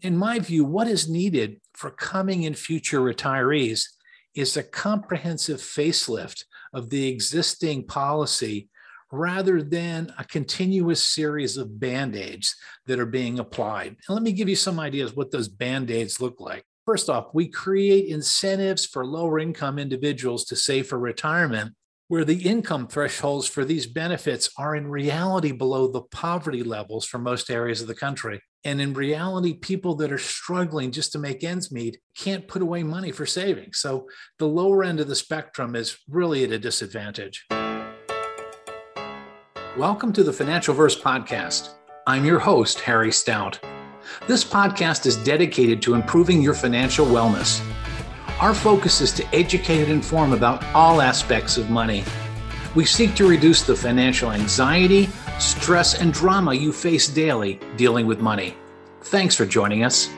In my view, what is needed for coming and future retirees is a comprehensive facelift of the existing policy rather than a continuous series of band aids that are being applied. And let me give you some ideas what those band aids look like. First off, we create incentives for lower income individuals to save for retirement where the income thresholds for these benefits are in reality below the poverty levels for most areas of the country. And in reality, people that are struggling just to make ends meet can't put away money for savings. So the lower end of the spectrum is really at a disadvantage. Welcome to the Financial Verse podcast. I'm your host, Harry Stout. This podcast is dedicated to improving your financial wellness. Our focus is to educate and inform about all aspects of money. We seek to reduce the financial anxiety, stress, and drama you face daily dealing with money. Thanks for joining us.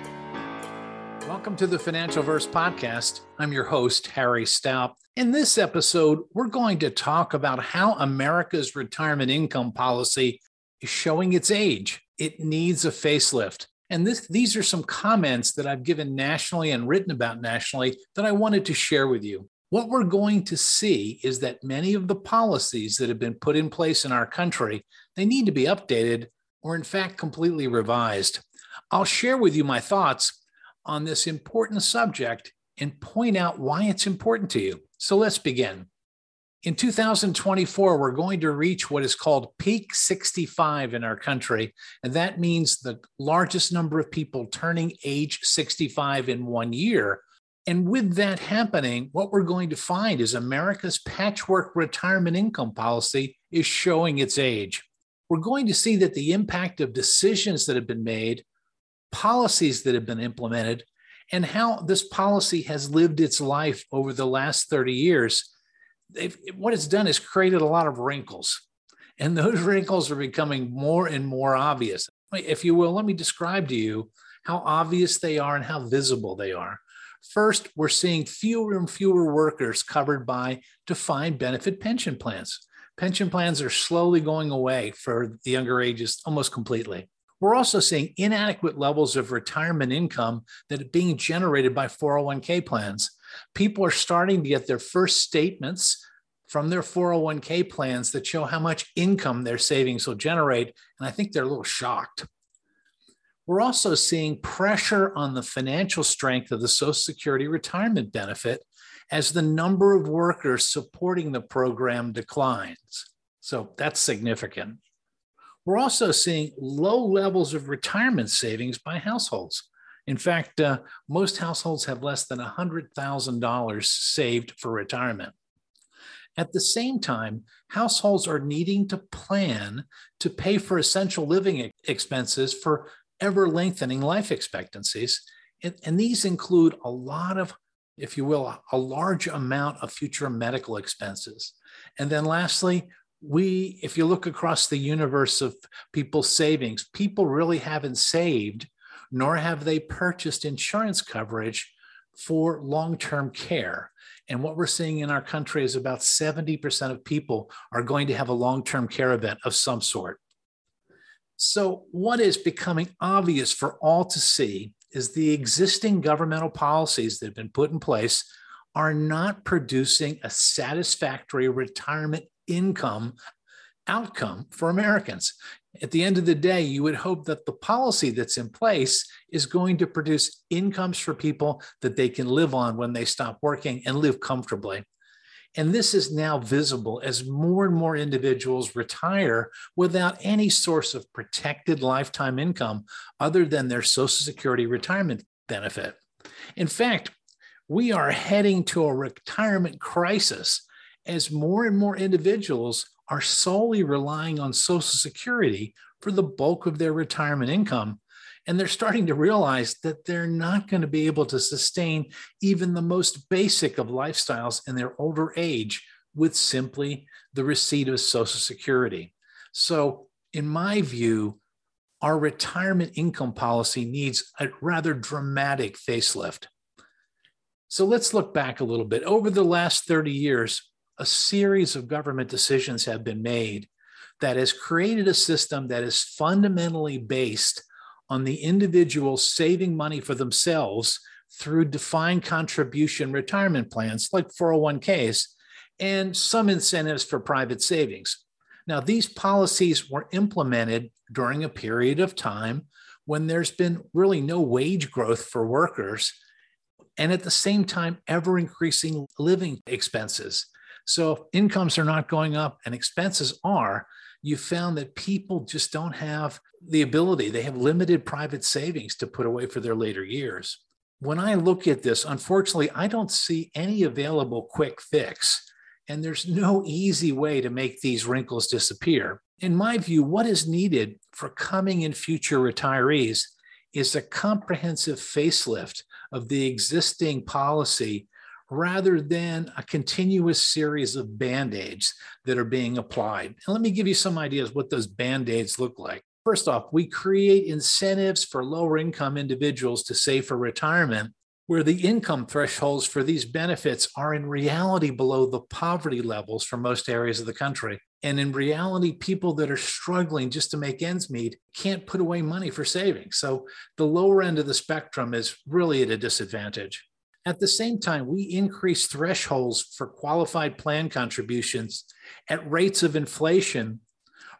Welcome to the Financial Verse podcast. I'm your host, Harry Stout. In this episode, we're going to talk about how America's retirement income policy is showing its age. It needs a facelift. And this, these are some comments that I've given nationally and written about nationally that I wanted to share with you. What we're going to see is that many of the policies that have been put in place in our country, they need to be updated or in fact completely revised. I'll share with you my thoughts on this important subject and point out why it's important to you. So let's begin. In 2024, we're going to reach what is called peak 65 in our country. And that means the largest number of people turning age 65 in one year. And with that happening, what we're going to find is America's patchwork retirement income policy is showing its age. We're going to see that the impact of decisions that have been made, policies that have been implemented, and how this policy has lived its life over the last 30 years what it's done is created a lot of wrinkles. And those wrinkles are becoming more and more obvious. If you will, let me describe to you how obvious they are and how visible they are. First, we're seeing fewer and fewer workers covered by defined benefit pension plans. Pension plans are slowly going away for the younger ages almost completely. We're also seeing inadequate levels of retirement income that are being generated by 401k plans people are starting to get their first statements from their 401k plans that show how much income their savings will generate. And I think they're a little shocked. We're also seeing pressure on the financial strength of the Social Security retirement benefit as the number of workers supporting the program declines. So that's significant. We're also seeing low levels of retirement savings by households. In fact, uh, most households have less than $100,000 saved for retirement. At the same time, households are needing to plan to pay for essential living expenses for ever lengthening life expectancies. And, and, these include a lot of, if you will, a large amount of future medical expenses. And then lastly, we, if you look across the universe of people's savings, people really haven't saved nor have they purchased insurance coverage for long term care. And what we're seeing in our country is about 70% of people are going to have a long term care event of some sort. So, what is becoming obvious for all to see is the existing governmental policies that have been put in place are not producing a satisfactory retirement income outcome for Americans. At the end of the day, you would hope that the policy that's in place is going to produce incomes for people that they can live on when they stop working and live comfortably. And this is now visible as more and more individuals retire without any source of protected lifetime income other than their Social Security retirement benefit. In fact, we are heading to a retirement crisis as more and more individuals are solely relying on Social Security for the bulk of their retirement income. And they're starting to realize that they're not going to be able to sustain even the most basic of lifestyles in their older age with simply the receipt of Social Security. So, in my view, our retirement income policy needs a rather dramatic facelift. So let's look back a little bit. Over the last 30 years, a series of government decisions have been made that has created a system that is fundamentally based on the individual saving money for themselves through defined contribution retirement plans like 401ks and some incentives for private savings. Now, these policies were implemented during a period of time when there's been really no wage growth for workers and at the same time, ever increasing living expenses. So, incomes are not going up and expenses are, you found that people just don't have the ability, they have limited private savings to put away for their later years. When I look at this, unfortunately, I don't see any available quick fix. And there's no easy way to make these wrinkles disappear. In my view, what is needed for coming and future retirees is a comprehensive facelift of the existing policy rather than a continuous series of band aids that are being applied. And let me give you some ideas what those band aids look like. First off, we create incentives for lower income individuals to save for retirement where the income thresholds for these benefits are in reality below the poverty levels for most areas of the country. And in reality, people that are struggling just to make ends meet can't put away money for savings. So the lower end of the spectrum is really at a disadvantage. At the same time, we increase thresholds for qualified plan contributions at rates of inflation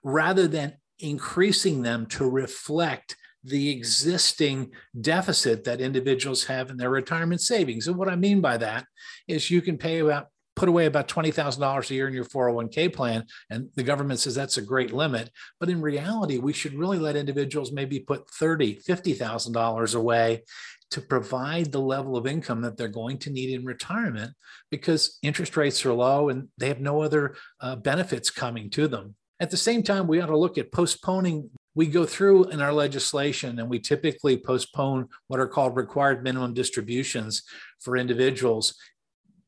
rather than increasing them to reflect the existing deficit that individuals have in their retirement savings. And what I mean by that is you can pay about put away about $20,000 a year in your 401k plan and the government says that's a great limit but in reality we should really let individuals maybe put 30 $50,000 away to provide the level of income that they're going to need in retirement because interest rates are low and they have no other uh, benefits coming to them. At the same time, we ought to look at postponing. We go through in our legislation and we typically postpone what are called required minimum distributions for individuals.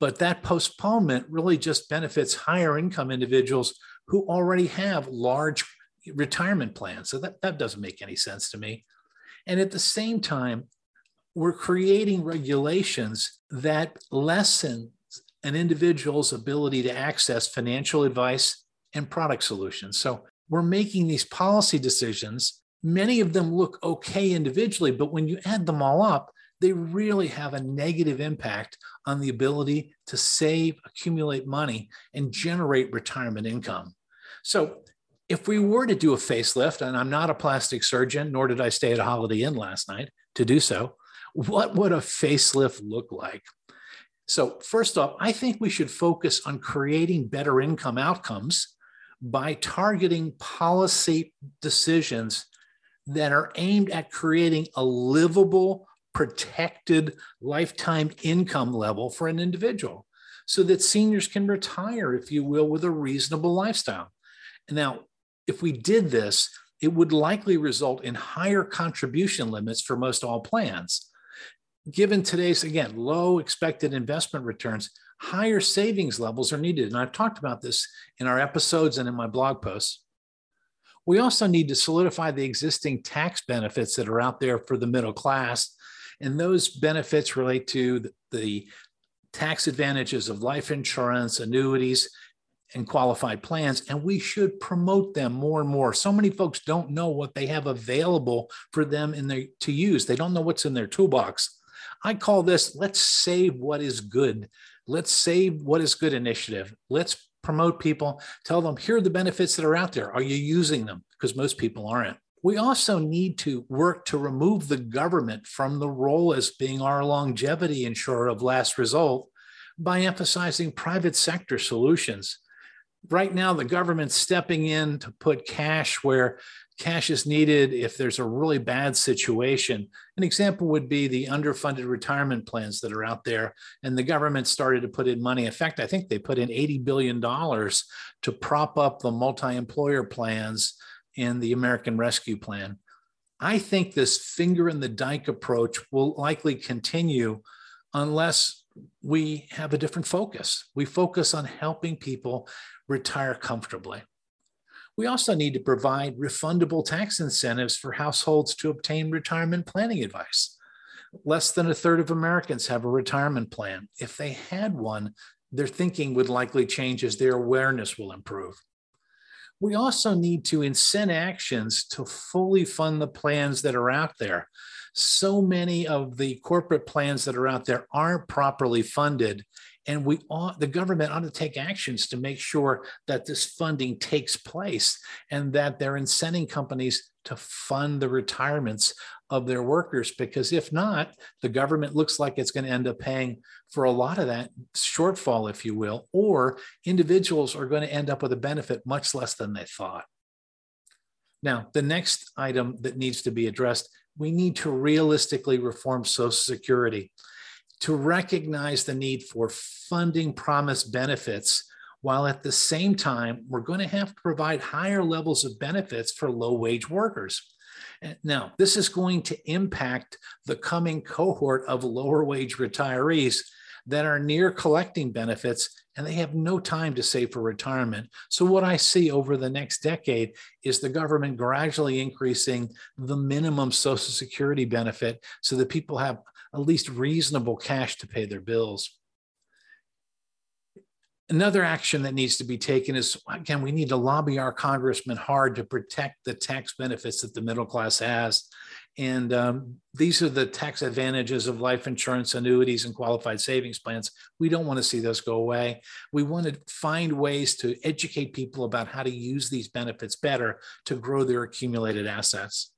But that postponement really just benefits higher income individuals who already have large retirement plans. So that, that doesn't make any sense to me. And at the same time, we're creating regulations that lessen an individual's ability to access financial advice and product solutions. So we're making these policy decisions. Many of them look okay individually, but when you add them all up, they really have a negative impact on the ability to save, accumulate money, and generate retirement income. So, if we were to do a facelift, and I'm not a plastic surgeon, nor did I stay at a Holiday Inn last night to do so, what would a facelift look like? So, first off, I think we should focus on creating better income outcomes by targeting policy decisions that are aimed at creating a livable, protected lifetime income level for an individual so that seniors can retire, if you will, with a reasonable lifestyle. And now, if we did this, it would likely result in higher contribution limits for most all plans given today's, again, low expected investment returns, higher savings levels are needed. And I've talked about this in our episodes and in my blog posts. We also need to solidify the existing tax benefits that are out there for the middle class. And those benefits relate to the tax advantages of life insurance, annuities, and qualified plans. And we should promote them more and more. So many folks don't know what they have available for them in their, to use. They don't know what's in their toolbox. I call this let's save what is good. Let's save what is good initiative. Let's promote people, tell them here are the benefits that are out there. Are you using them? Because most people aren't. We also need to work to remove the government from the role as being our longevity insurer of last result by emphasizing private sector solutions. Right now, the government's stepping in to put cash where cash is needed if there's a really bad situation. An example would be the underfunded retirement plans that are out there, and the government started to put in money. In fact, I think they put in $80 billion to prop up the multi employer plans in the American Rescue Plan. I think this finger in the dike approach will likely continue unless we have a different focus. We focus on helping people retire comfortably. We also need to provide refundable tax incentives for households to obtain retirement planning advice. Less than a third of Americans have a retirement plan. If they had one, their thinking would likely change as their awareness will improve. We also need to incent actions to fully fund the plans that are out there. So many of the corporate plans that are out there aren't properly funded and we ought the government ought to take actions to make sure that this funding takes place and that they're incenting companies to fund the retirements of their workers because if not the government looks like it's going to end up paying for a lot of that shortfall if you will or individuals are going to end up with a benefit much less than they thought now the next item that needs to be addressed we need to realistically reform social security to recognize the need for funding promise benefits while at the same time we're going to have to provide higher levels of benefits for low wage workers. Now, this is going to impact the coming cohort of lower wage retirees that are near collecting benefits and they have no time to save for retirement. So, what I see over the next decade is the government gradually increasing the minimum Social Security benefit so that people have at least reasonable cash to pay their bills. Another action that needs to be taken is again, we need to lobby our congressmen hard to protect the tax benefits that the middle class has. And um, these are the tax advantages of life insurance, annuities, and qualified savings plans. We don't want to see those go away. We want to find ways to educate people about how to use these benefits better to grow their accumulated assets.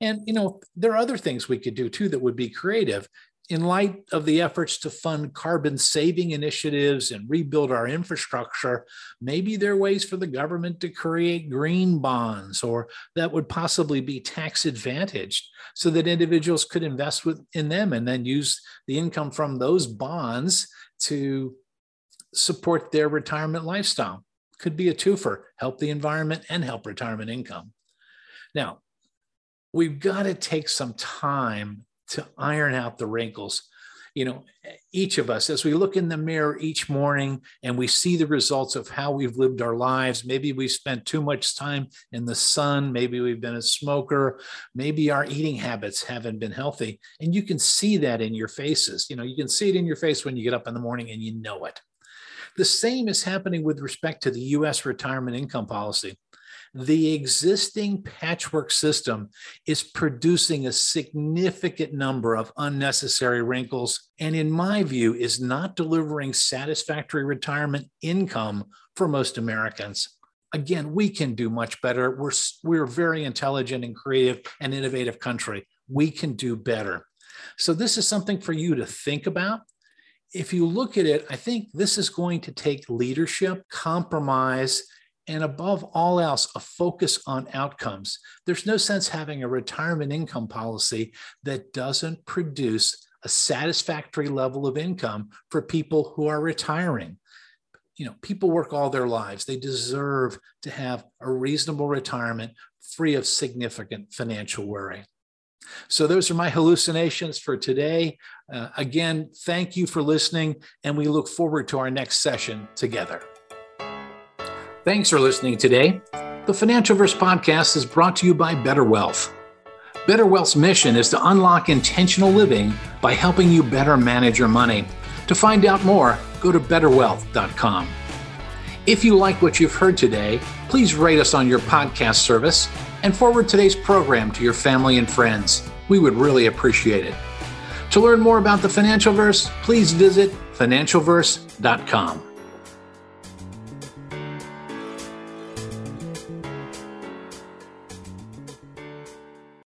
And, you know, there are other things we could do too that would be creative. In light of the efforts to fund carbon saving initiatives and rebuild our infrastructure, maybe there are ways for the government to create green bonds or that would possibly be tax advantaged so that individuals could invest with, in them and then use the income from those bonds to support their retirement lifestyle. Could be a twofer, help the environment and help retirement income. Now, we've got to take some time to iron out the wrinkles. You know, each of us, as we look in the mirror each morning and we see the results of how we've lived our lives, maybe we spent too much time in the sun, maybe we've been a smoker, maybe our eating habits haven't been healthy. And you can see that in your faces. You know, you can see it in your face when you get up in the morning and you know it. The same is happening with respect to the US retirement income policy the existing patchwork system is producing a significant number of unnecessary wrinkles, and in my view, is not delivering satisfactory retirement income for most Americans. Again, we can do much better. We're, we're a very intelligent and creative and innovative country. We can do better. So, this is something for you to think about if you look at it, I think this is going to take leadership, compromise, and above all else, a focus on outcomes. There's no sense having a retirement income policy that doesn't produce a satisfactory level of income for people who are retiring. You know, people work all their lives. They deserve to have a reasonable retirement free of significant financial worry. So, those are my hallucinations for today. Uh, again, thank you for listening, and we look forward to our next session together. Thanks for listening today. The Financial Verse podcast is brought to you by Better Wealth. Better Wealth's mission is to unlock intentional living by helping you better manage your money. To find out more, go to betterwealth.com. If you like what you've heard today, please rate us on your podcast service and forward today's program to your family and friends. We would really appreciate it. To learn more about the Financial Verse, please visit financialverse.com.